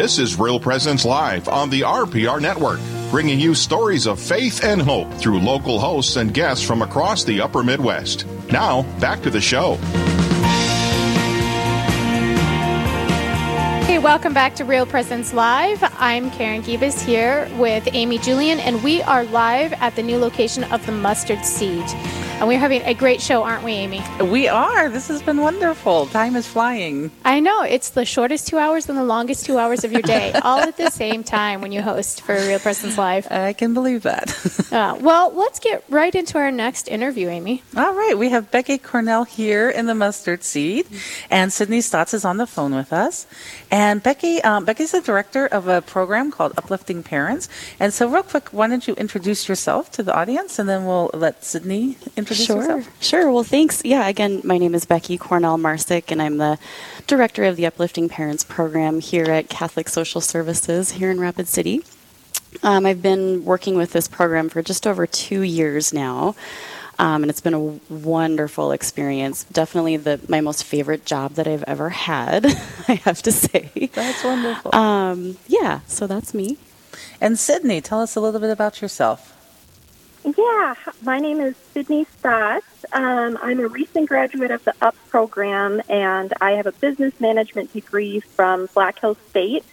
This is Real Presence Live on the RPR Network, bringing you stories of faith and hope through local hosts and guests from across the upper Midwest. Now, back to the show. Hey, welcome back to Real Presence Live. I'm Karen Gibas here with Amy Julian, and we are live at the new location of the Mustard Seed. And we're having a great show, aren't we, Amy? We are. This has been wonderful. Time is flying. I know. It's the shortest two hours and the longest two hours of your day, all at the same time when you host for Real Presence Live. I can believe that. uh, well, let's get right into our next interview, Amy. All right. We have Becky Cornell here in the Mustard Seed, and Sydney Stotts is on the phone with us. And Becky, um, Becky's the director of a program called Uplifting Parents. And so, real quick, why don't you introduce yourself to the audience, and then we'll let Sydney introduce sure. yourself. Sure. Well, thanks. Yeah, again, my name is Becky Cornell Marsick, and I'm the director of the Uplifting Parents program here at Catholic Social Services here in Rapid City. Um, I've been working with this program for just over two years now. Um, and it's been a wonderful experience. Definitely the my most favorite job that I've ever had. I have to say. That's wonderful. Um, yeah, so that's me. And Sydney, tell us a little bit about yourself. Yeah, my name is Sydney Stotts. Um, I'm a recent graduate of the UP program, and I have a business management degree from Black Hills State.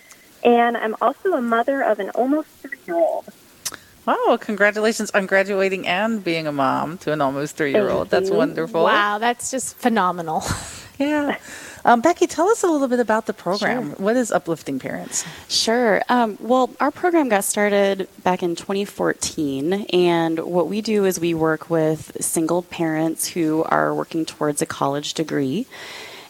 And I'm also a mother of an almost three year old. Wow, congratulations on graduating and being a mom to an almost three year old. That's wonderful. Wow, that's just phenomenal. Yeah. Um, Becky, tell us a little bit about the program. Sure. What is Uplifting Parents? Sure. Um, well, our program got started back in 2014, and what we do is we work with single parents who are working towards a college degree.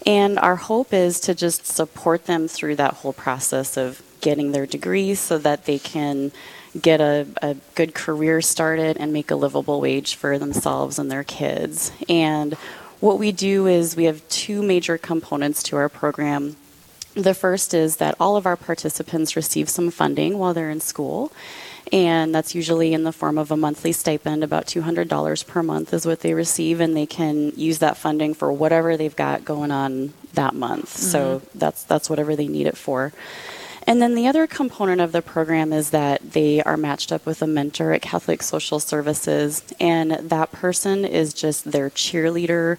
And our hope is to just support them through that whole process of getting their degree so that they can get a, a good career started and make a livable wage for themselves and their kids. And what we do is we have two major components to our program. The first is that all of our participants receive some funding while they're in school. And that's usually in the form of a monthly stipend. About $200 per month is what they receive, and they can use that funding for whatever they've got going on that month. So mm-hmm. that's, that's whatever they need it for. And then the other component of the program is that they are matched up with a mentor at Catholic Social Services, and that person is just their cheerleader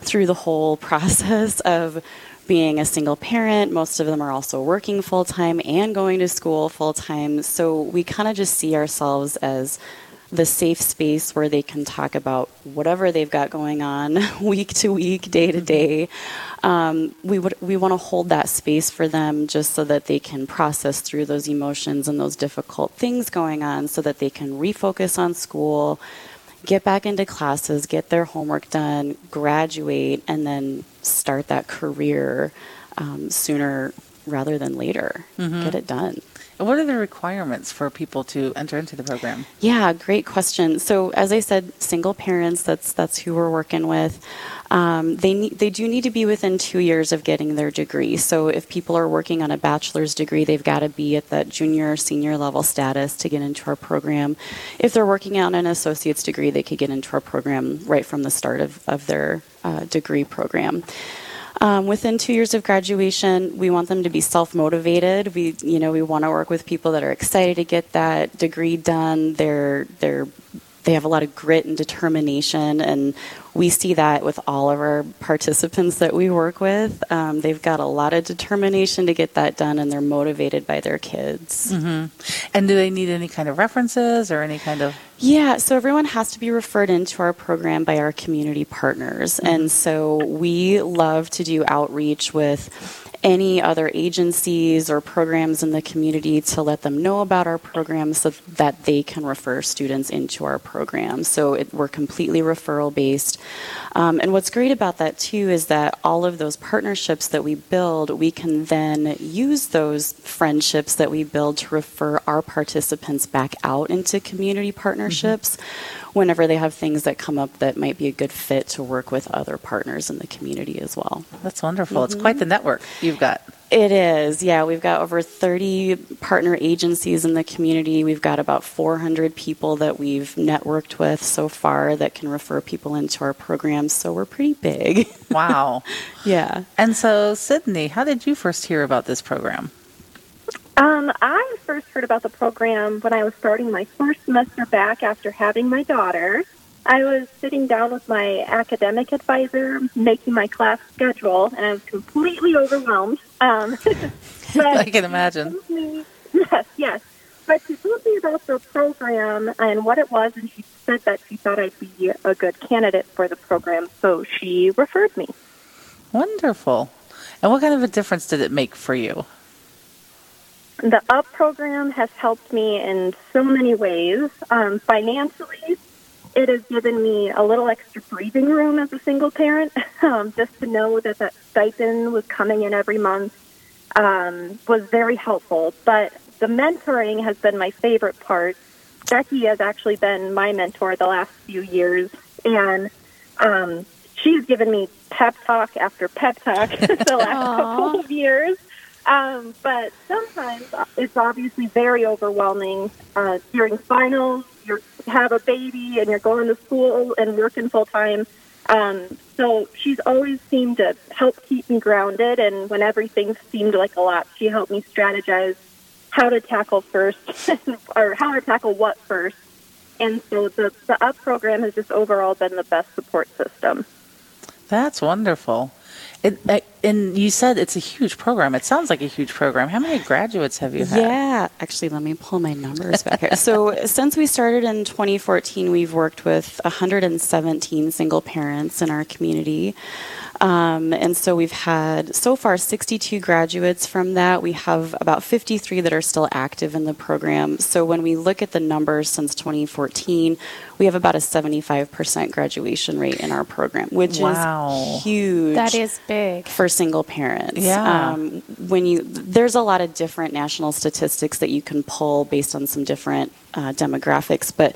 through the whole process of being a single parent. Most of them are also working full time and going to school full time. So we kind of just see ourselves as the safe space where they can talk about whatever they've got going on week to week, day to day. Um, we would we want to hold that space for them just so that they can process through those emotions and those difficult things going on, so that they can refocus on school, get back into classes, get their homework done, graduate, and then start that career um, sooner rather than later. Get it done. What are the requirements for people to enter into the program? Yeah, great question. So, as I said, single parents, that's, that's who we're working with. Um, they, they do need to be within two years of getting their degree. So, if people are working on a bachelor's degree, they've got to be at that junior or senior level status to get into our program. If they're working on an associate's degree, they could get into our program right from the start of, of their uh, degree program. Um, within two years of graduation, we want them to be self-motivated. We, you know, we want to work with people that are excited to get that degree done. They're, they're, they have a lot of grit and determination, and we see that with all of our participants that we work with. Um, they've got a lot of determination to get that done, and they're motivated by their kids. And do they need any kind of references or any kind of Yeah, so everyone has to be referred into our program by our community partners. And so we love to do outreach with any other agencies or programs in the community to let them know about our program so that they can refer students into our program. So it, we're completely referral based. Um, and what's great about that too is that all of those partnerships that we build, we can then use those friendships that we build to refer our participants back out into community partnerships whenever they have things that come up that might be a good fit to work with other partners in the community as well. That's wonderful. It's quite mm-hmm. the network you've got. It is, yeah. We've got over 30 partner agencies in the community. We've got about 400 people that we've networked with so far that can refer people into our programs. So we're pretty big. Wow. yeah. and so, Sydney, how did you first hear about this program? Um, I first heard about the program when I was starting my first semester back after having my daughter. I was sitting down with my academic advisor, making my class schedule, and I was completely overwhelmed. Um, I can imagine. me- yes, yes. But she told me about the program and what it was, and she said that she thought I'd be a good candidate for the program, so she referred me. Wonderful. And what kind of a difference did it make for you? The UP program has helped me in so many ways. Um, financially, it has given me a little extra breathing room as a single parent. Um, just to know that that stipend was coming in every month um, was very helpful. But the mentoring has been my favorite part. Becky has actually been my mentor the last few years, and um, she's given me pep talk after pep talk the last couple of years. Um, but sometimes it's obviously very overwhelming. Uh, during finals, you have a baby and you're going to school and working full time. Um, so she's always seemed to help keep me grounded. And when everything seemed like a lot, she helped me strategize how to tackle first or how to tackle what first. And so the, the UP program has just overall been the best support system. That's wonderful. It, uh, and you said it's a huge program. It sounds like a huge program. How many graduates have you had? Yeah, actually, let me pull my numbers back here. So, since we started in 2014, we've worked with 117 single parents in our community. Um, and so we've had so far 62 graduates from that. We have about 53 that are still active in the program. So when we look at the numbers since 2014, we have about a 75% graduation rate in our program, which Wow. is huge That is big. for single parents. Yeah. Um, when you there's a lot of different national statistics that you can pull based on some different uh, demographics, but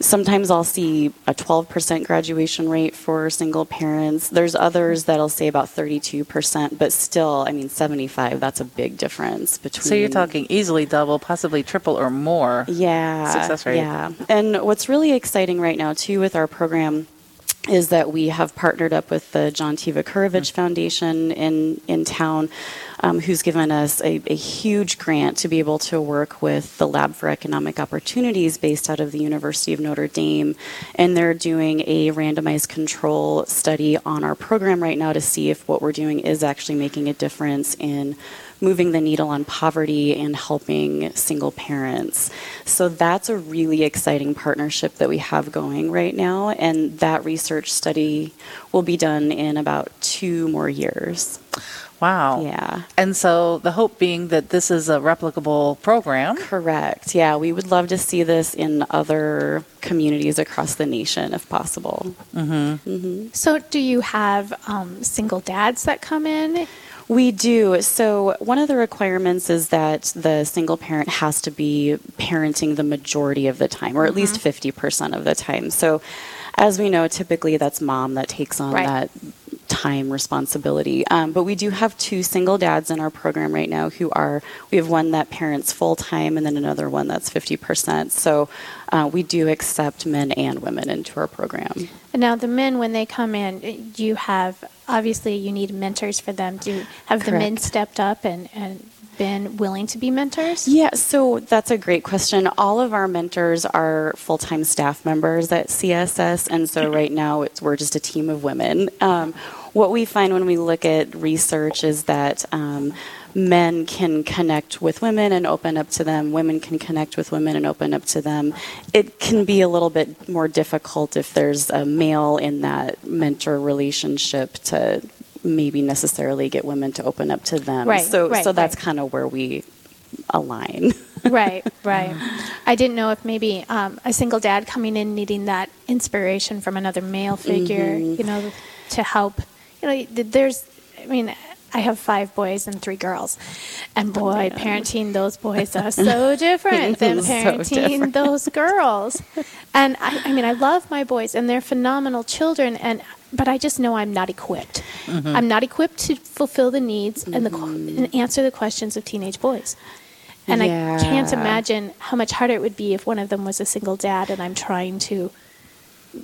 sometimes I'll see a 12% graduation rate for single parents. There's others that'll say about 32%, but still, I mean, 75, that's a big difference between. So you're talking easily double, possibly triple or more. Yeah. Success rate. Yeah. And what's really exciting right now, too, with our program is that we have partnered up with the John T. Vucurevich Foundation in, in town, um, who's given us a, a huge grant to be able to work with the Lab for Economic Opportunities based out of the University of Notre Dame. And they're doing a randomized control study on our program right now to see if what we're doing is actually making a difference in moving the needle on poverty and helping single parents. So that's a really exciting partnership that we have going right now, and that research study will be done in about two more years. Wow. Yeah. And so the hope being that this is a replicable program. Correct. Yeah, we would love to see this in other communities across the nation if possible. Mm-hmm. So, do you have um, single dads that come in? We do. So, one of the requirements is that the single parent has to be parenting the majority of the time, or at least 50% of the time. So, as we know, typically that's mom that takes on Right. that time responsibility. Um, but we do have two single dads in our program right now who are, we have one that parents full time and then another one that's 50%. So, uh, we do accept men and women into our program. And now, the men, when they come in, you have obviously you need mentors for them. Do have the men stepped up and, and been willing to be mentors? Yeah, so that's a great question. All of our mentors are full time staff members at CSS, and so right now it's, we're just a team of women. Um, what we find when we look at research is that um, men can connect with women and open up to them, women can connect with women and open up to them. It can be a little bit more difficult if there's a male in that mentor relationship to maybe necessarily get women to open up to them. Right, so right, so that's right. kind of where we align. right, right. I didn't know if maybe um, a single dad coming in needing that inspiration from another male figure, you know, to help. You know, there's, I mean, I have five boys and three girls, and oh, boy, parenting those boys are so different than So parenting different. those girls. And I, I mean, I love my boys, and they're phenomenal children, and but I just know I'm not equipped. Mm-hmm. I'm not equipped to fulfill the needs and the mm-hmm. and answer the questions of teenage boys. And I can't imagine how much harder it would be if one of them was a single dad and I'm trying to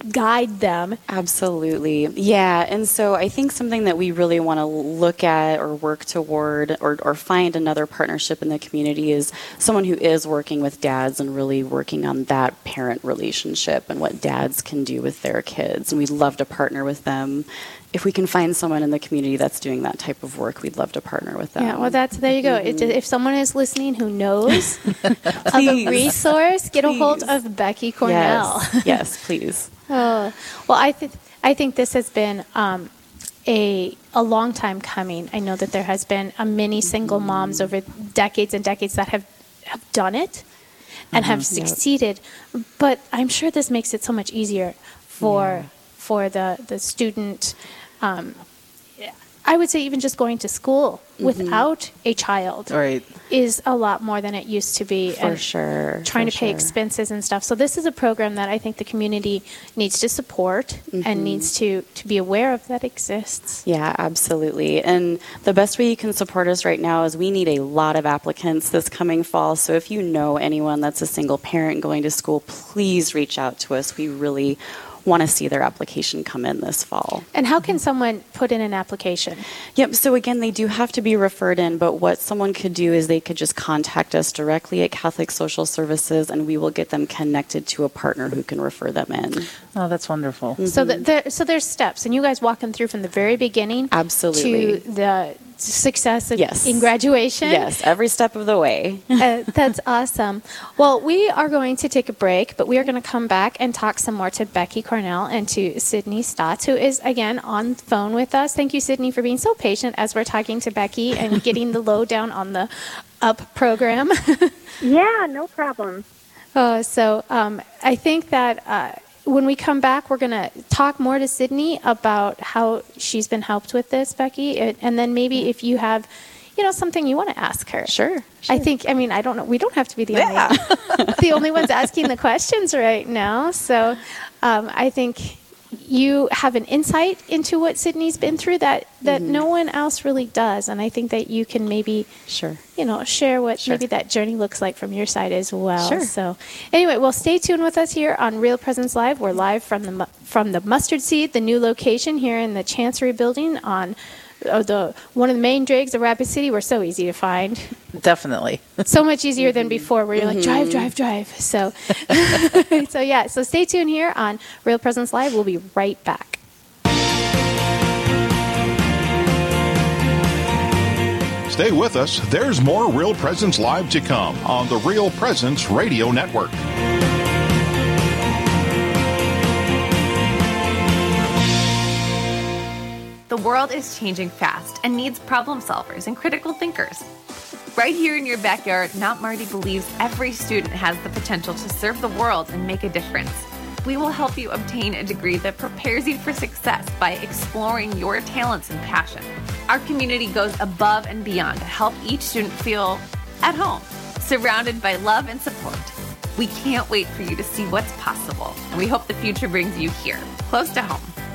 guide them. Absolutely. Yeah. And so I think something that we really want to look at or work toward or, or find another partnership in the community is someone who is working with dads and really working on that parent relationship and what dads can do with their kids. And we'd love to partner with them. If we can find someone in the community that's doing that type of work, we'd love to partner with them. Yeah, well, that's there you go. It, if someone is listening who knows of a resource, get a hold of Becky Cornell. Yes. yes, please. Oh, well, I think I think this has been um, a a long time coming. I know that there has been a many single moms over decades and decades that have have done it and have Mm-hmm. Yep. succeeded. But I'm sure this makes it so much easier for for the the student. Um, I would say even just going to school Mm-hmm. without a child Right. is a lot more than it used to be. For and sure. Trying for to pay sure. expenses and stuff. So this is a program that I think the community needs to support Mm-hmm. and needs to, to be aware of that exists. Yeah, absolutely. And the best way you can support us right now is we need a lot of applicants this coming fall. So if you know anyone that's a single parent going to school, please reach out to us. We really want to see their application come in this fall. And how can someone put in an application? Yep. So again, they do have to be referred in, but what someone could do is they could just contact us directly at Catholic Social Services, and we will get them connected to a partner who can refer them in. Oh, that's wonderful. So mm-hmm. that there, so there's steps, and you guys walk them through from the very beginning Absolutely. to the success of, Yes. in graduation. Yes, every step of the way. Uh, that's awesome. Well, we are going to take a break, but we are going to come back and talk some more to Becky Cornell and to Sydney Stotts, who is again on the phone with us. Thank you, Sydney, for being so patient as we're talking to Becky and getting the lowdown on the UP program. Yeah, no problem. Uh, so um, I think that uh, when we come back, we're going to talk more to Sydney about how she's been helped with this, Becky, and then maybe if you have, you know, something you want to ask her. Sure. I think. I mean, I don't know. We don't have to be the only the only ones asking the questions right now. So, um, I think you have an insight into what Sydney's been through that that Mm-hmm. no one else really does, and I think that you can maybe Sure. you know share what Sure. maybe that journey looks like from your side as well. Sure. So, anyway, well, stay tuned with us here on Real Presence Live. We're live from the from the Mustard Seed, the new location here in the Chancery Building on. Uh, the one of the main drags of Rapid City. We're so easy to find Definitely. so much easier than before where you're like drive drive drive so so yeah so stay tuned here on real presence live we'll be right back Stay with us. There's more Real Presence Live to come on the Real Presence Radio Network. The world is changing fast and needs problem solvers and critical thinkers. Right here in your backyard, Mount Marty believes every student has the potential to serve the world and make a difference. We will help you obtain a degree that prepares you for success by exploring your talents and passion. Our community goes above and beyond to help each student feel at home, surrounded by love and support. We can't wait for you to see what's possible, and we hope the future brings you here, close to home,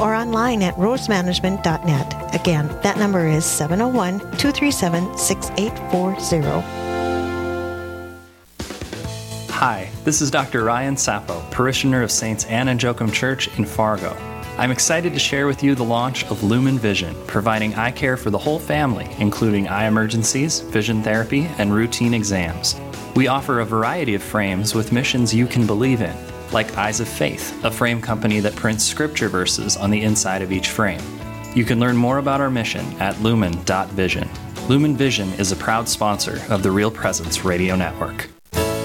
or online at rosemanagement.net. Again, that number is 701 237 6840. Hi, this is Dr. Ryan Sapo, parishioner of Saints Anna and Joachim Church in Fargo. I'm excited to share with you the launch of Lumen Vision, providing eye care for the whole family, including eye emergencies, vision therapy, and routine exams. We offer a variety of frames with missions you can believe in, like Eyes of Faith, a frame company that prints scripture verses on the inside of each frame. You can learn more about our mission at lumen.vision. Lumen Vision is a proud sponsor of the Real Presence Radio Network.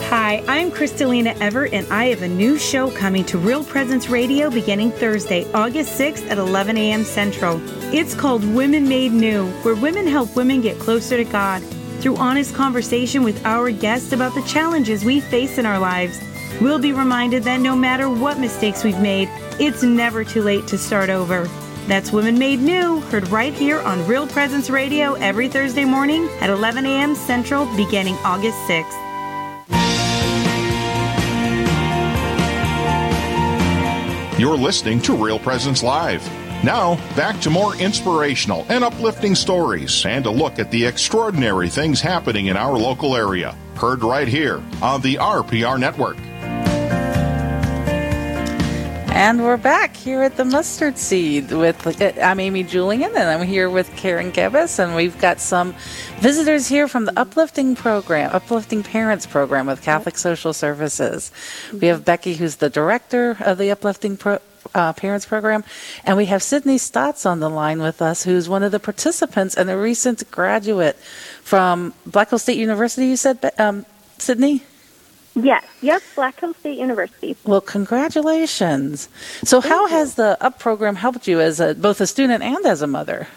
Hi, I'm Crystalina Evert, and I have a new show coming to Real Presence Radio beginning Thursday, August 6th at 11 a.m. Central. It's called Women Made New, where women help women get closer to God through honest conversation with our guests about the challenges we face in our lives. We'll be reminded that no matter what mistakes we've made, it's never too late to start over. That's Women Made New, heard right here on Real Presence Radio every Thursday morning at 11 a.m. Central beginning August 6th. You're listening to Real Presence Live. Now, back to more inspirational and uplifting stories and a look at the extraordinary things happening in our local area. Heard right here on the RPR Network. And we're back here at the Mustard Seed with I'm Amy Julian, and I'm here with Karen Gebbis, and we've got some visitors here from the Uplifting Program, Uplifting Parents Program with Catholic Social Services. We have Becky, who's the director of the Uplifting Pro, uh, Parents Program, and we have Sydney Stotts on the line with us, who's one of the participants and a recent graduate from Black Hills State University. You said, um, Sydney. Yes, yes, Black Hills State University. Well, congratulations. So, how has the UP program helped you as a, both a student and as a mother?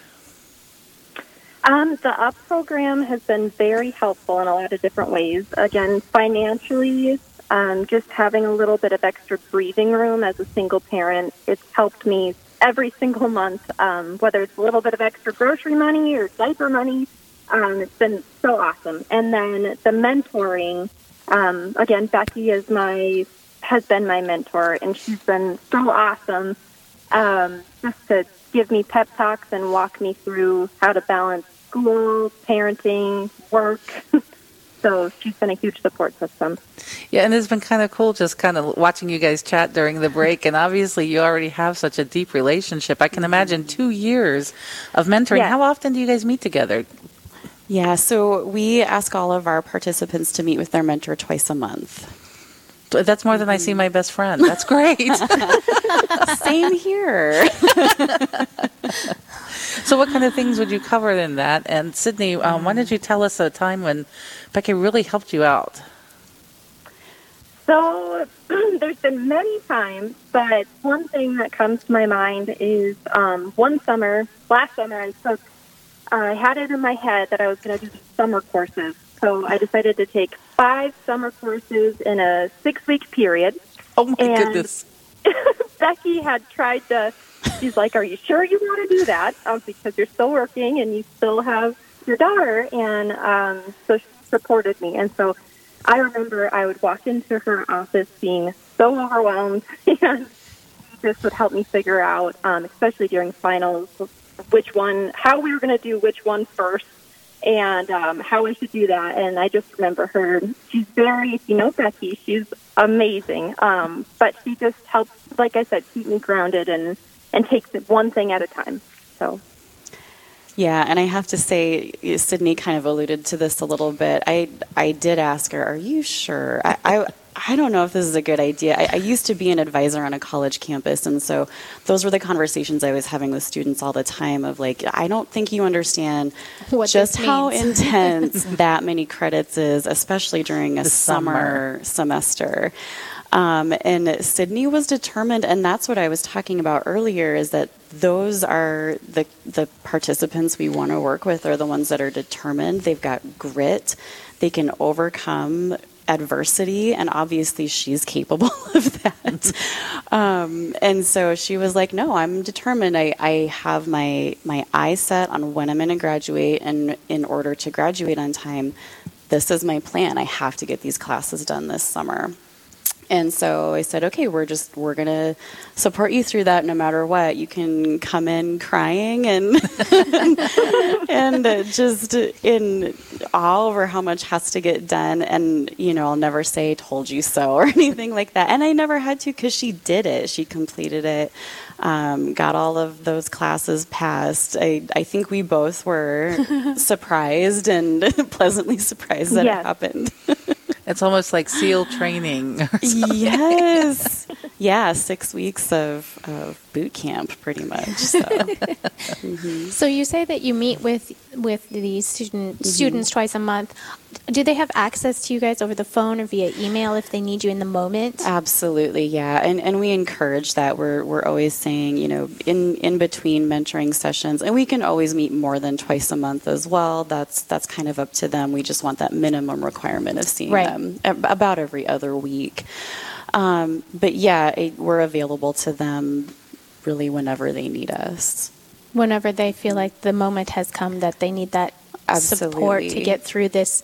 Um, the UP program has been very helpful in a lot of different ways. Again, financially, um, just having a little bit of extra breathing room as a single parent, it's helped me every single month, um, whether it's a little bit of extra grocery money or diaper money. Um, it's been so awesome. And then the mentoring, um, again, Becky is my has been my mentor, and she's been so awesome. Um, just to give me pep talks and walk me through how to balance school, parenting, work. so she's been a huge support system. Yeah, and it's been kind of cool just kind of watching you guys chat during the break. And obviously, you already have such a deep relationship. I can imagine two years of mentoring. Yeah. How often do you guys meet together? Yeah, so we ask all of our participants to meet with their mentor twice a month. That's more than I see my best friend. That's great. Same here. so, what kind of things would you cover in that? And Sydney, um, why don't you tell us a time when Becky really helped you out? So there's been many times, but one thing that comes to my mind is um, one summer, last summer, I took, I had it in my head that I was going to do summer courses. So I decided to take five summer courses in a six week period. Oh my And- goodness. Becky had tried to. She's like, "Are you sure you want to do that? Um, because you're still working and you still have your daughter." And um, so she supported me. And so I remember I would walk into her office being so overwhelmed, and she just would help me figure out, um, especially during finals, which one, how we were going to do which one first, and um, how we should do that. And I just remember her. She's very, if you know Becky, she's amazing. Um, but she just helps, like I said, keep me grounded and and takes it one thing at a time. So Yeah, and I have to say, Sydney kind of alluded to this a little bit. I I did ask her, "Are you sure?" I I, I don't know if this is a good idea. I, I used to be an advisor on a college campus, and so those were the conversations I was having with students all the time. Of like, I don't think you understand What just how intense that many credits is, especially during a The summer semester. Um, and Sydney was determined, and that's what I was talking about earlier. Is that those are the the participants we want to work with are the ones that are determined. They've got grit. They can overcome adversity, and obviously she's capable of that. um, and so she was like, "No, I'm determined. I, I have my my eye set on when I'm going to graduate, and in order to graduate on time, this is my plan. I have to get these classes done this summer." And so I said, okay, we're just we're gonna support you through that no matter what. You can come in crying and and just in awe over how much has to get done. And you know, I'll never say "told you so" or anything like that. And I never had to because she did it. She completed it, um, got all of those classes passed. I I think we both were surprised and pleasantly surprised that Yes. it happened. It's almost like SEAL training. or yes. Yeah, six weeks of, of boot camp, pretty much. So. Mhm. So you say that you meet with with these student, Mm-hmm. students twice a month. Do they have access to you guys over the phone or via email if they need you in the moment? Absolutely, yeah, and and we encourage that. We're we're always saying, you know, in in between mentoring sessions, and we can always meet more than twice a month as well. That's that's kind of up to them. We just want that minimum requirement of seeing Right. them about every other week. Um, but yeah, it, we're available to them really whenever they need us. Whenever they feel like the moment has come that they need that support to Absolutely. get through this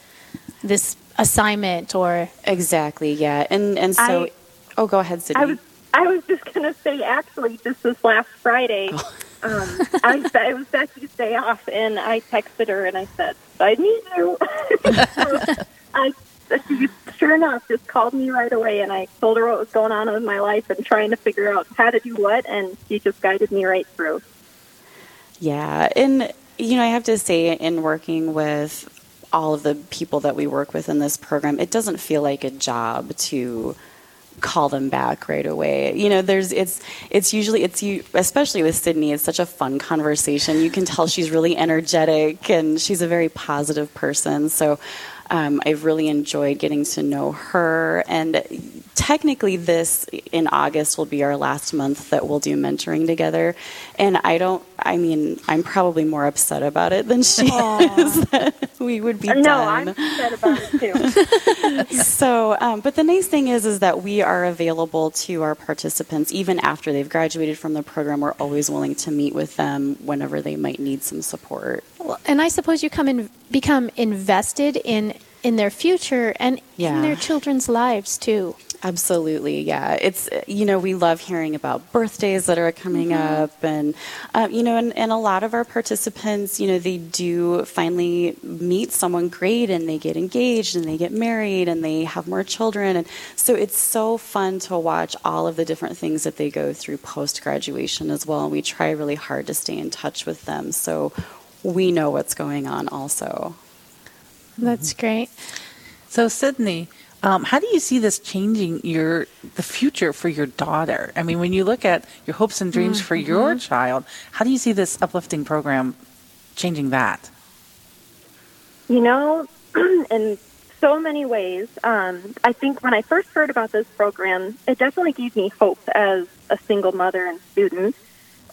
this assignment or Exactly, yeah, and and so. I- oh, go ahead, Sydney. I was I was just going to say, actually, just this last Friday, um, I, it was Becky's day off, and I texted her and I said, I need you. so I, she, sure enough, just called me right away, and I told her what was going on with my life and trying to figure out how to do what, and she just guided me right through. Yeah, and you know, I have to say, in working with all of the people that we work with in this program, it doesn't feel like a job to call them back right away. You know, there's it's it's usually it's you especially with Sydney, it's such a fun conversation. You can tell she's really energetic and she's a very positive person. So um, I've really enjoyed getting to know her and technically this in August will be our last month that we'll do mentoring together. And I don't I mean, I'm probably more upset about it than she is that we would be no, done I'm upset about it too. so, um, but the nice thing is, is that we are available to our participants even after they've graduated from the program. We're always willing to meet with them whenever they might need some support. Well, and I suppose you come and become invested in in their future and Yeah. in their children's lives too. Absolutely, yeah. It's you know we love hearing about birthdays that are coming up, and uh, you know, and, and a lot of our participants, you know, they do finally meet someone great, and they get engaged, and they get married, and they have more children, and so it's so fun to watch all of the different things that they go through post graduation as well. And we try really hard to stay in touch with them, so we know what's going on also. That's great. So, Sydney, um, how do you see this changing your the future for your daughter? I mean, when you look at your hopes and dreams for your child, how do you see this uplifting program changing that? You know, in so many ways. Um, I think when I first heard about this program, it definitely gave me hope as a single mother and student.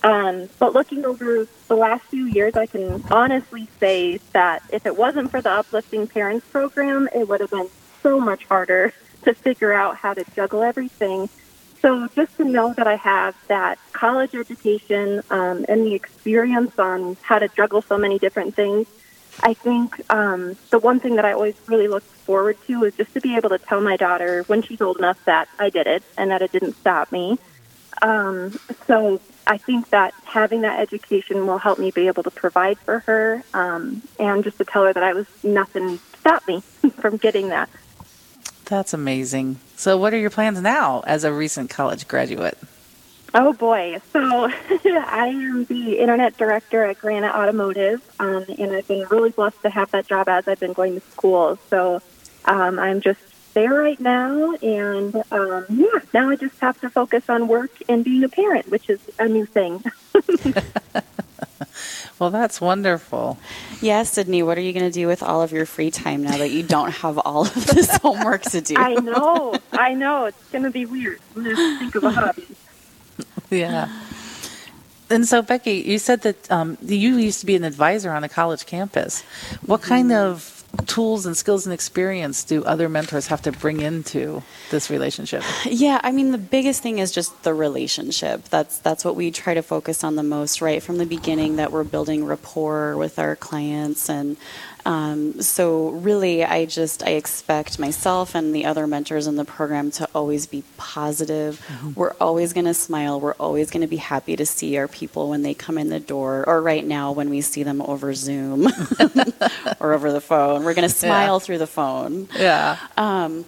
Um, but looking over the last few years, I can honestly say that if it wasn't for the Uplifting Parents program, it would have been so much harder to figure out how to juggle everything. So just to know that I have that college education um, and the experience on how to juggle so many different things, I think um, the one thing that I always really look forward to is just to be able to tell my daughter when she's old enough that I did it and that it didn't stop me. Um, so I think that having that education will help me be able to provide for her um, and just to tell her that I was nothing stopped me from getting that. That's amazing. So, what are your plans now as a recent college graduate? Oh boy. So I am the internet director at Granite Automotive, um, and I've been really blessed to have that job as I've been going to school. So um, I'm just there right now, and um, yeah, now I just have to focus on work and being a parent, which is a new thing. well, that's wonderful. Yeah, Sydney, what are you going to do with all of your free time now that you don't have all of this homework to do? I know, I know. It's going to be weird. I'm going to think of a hobby. Yeah. And so, Becky, you said that um, you used to be an advisor on a college campus. What kind of tools and skills and experience do other mentors have to bring into this relationship? Yeah, I mean the biggest thing is just the relationship. That's that's what we try to focus on the most, right from the beginning. That we're building rapport with our clients, and um, so really, I just I expect myself and the other mentors in the program to always be positive. Mm-hmm. We're always going to smile. We're always going to be happy to see our people when they come in the door, or right now when we see them over Zoom or over the phone. We're going to smile yeah. through the phone. Yeah. Um,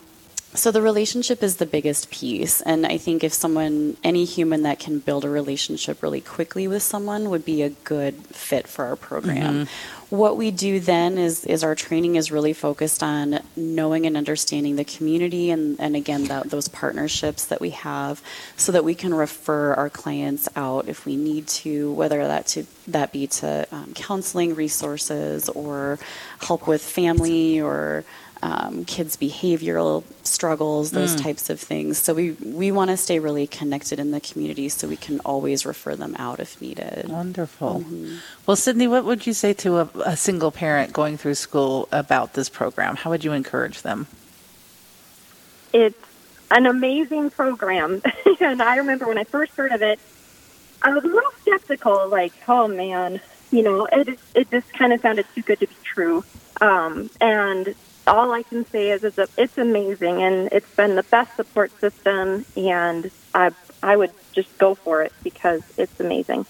so the relationship is the biggest piece and i think if someone any human that can build a relationship really quickly with someone would be a good fit for our program. Mm-hmm. What we do then is is our training is really focused on knowing and understanding the community and, and again that, those partnerships that we have so that we can refer our clients out if we need to whether that to that be to um, counseling resources or help with family or um, kids' behavioral struggles, those mm. types of things. So we we want to stay really connected in the community, so we can always refer them out if needed. Wonderful. Mm-hmm. Well, Sydney, what would you say to a, a single parent going through school about this program? How would you encourage them? It's an amazing program, and I remember when I first heard of it, I was a little skeptical. Like, oh man, you know, it it just kind of sounded too good to be true. Um, and all I can say is it's, a, it's amazing, and it's been the best support system, and I I would just go for it because it's amazing.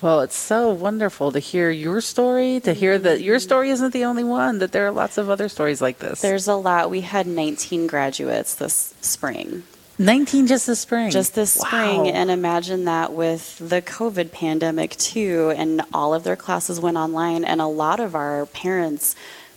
Well, it's so wonderful to hear your story, to hear that your mm-hmm. story isn't the only one, that there are lots of other stories like this. There's a lot. We had 19 graduates this spring. 19 just this spring. Just this wow. spring. And imagine that with the COVID pandemic, too. And all of their classes went online. And a lot of our parents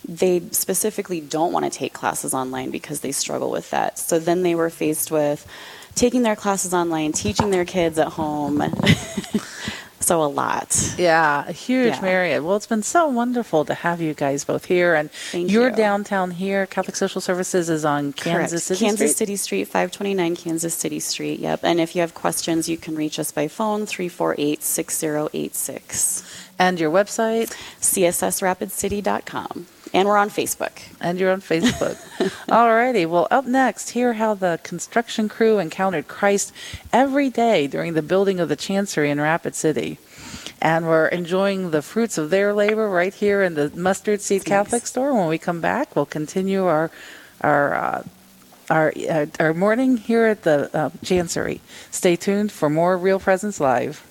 they specifically don't want to take classes online because they struggle with that. So then they were faced with taking their classes online, teaching their kids at home. so a lot. Yeah, a huge yeah. myriad. Well, it's been so wonderful to have you guys both here. And Thank you're you. downtown here. Catholic Social Services is on Kansas Correct. City Kansas Street. City Street, 529 Kansas City Street. Yep. And if you have questions, you can reach us by phone 348 6086. And your website? CSSRapidCity.com. And we're on Facebook. And you're on Facebook. All righty. Well, up next, hear how the construction crew encountered Christ every day during the building of the Chancery in Rapid City. And we're enjoying the fruits of their labor right here in the Mustard Seed Catholic nice. store. When we come back, we'll continue our our uh, our uh, our morning here at the uh, Chancery. Stay tuned for more Real Presence Live.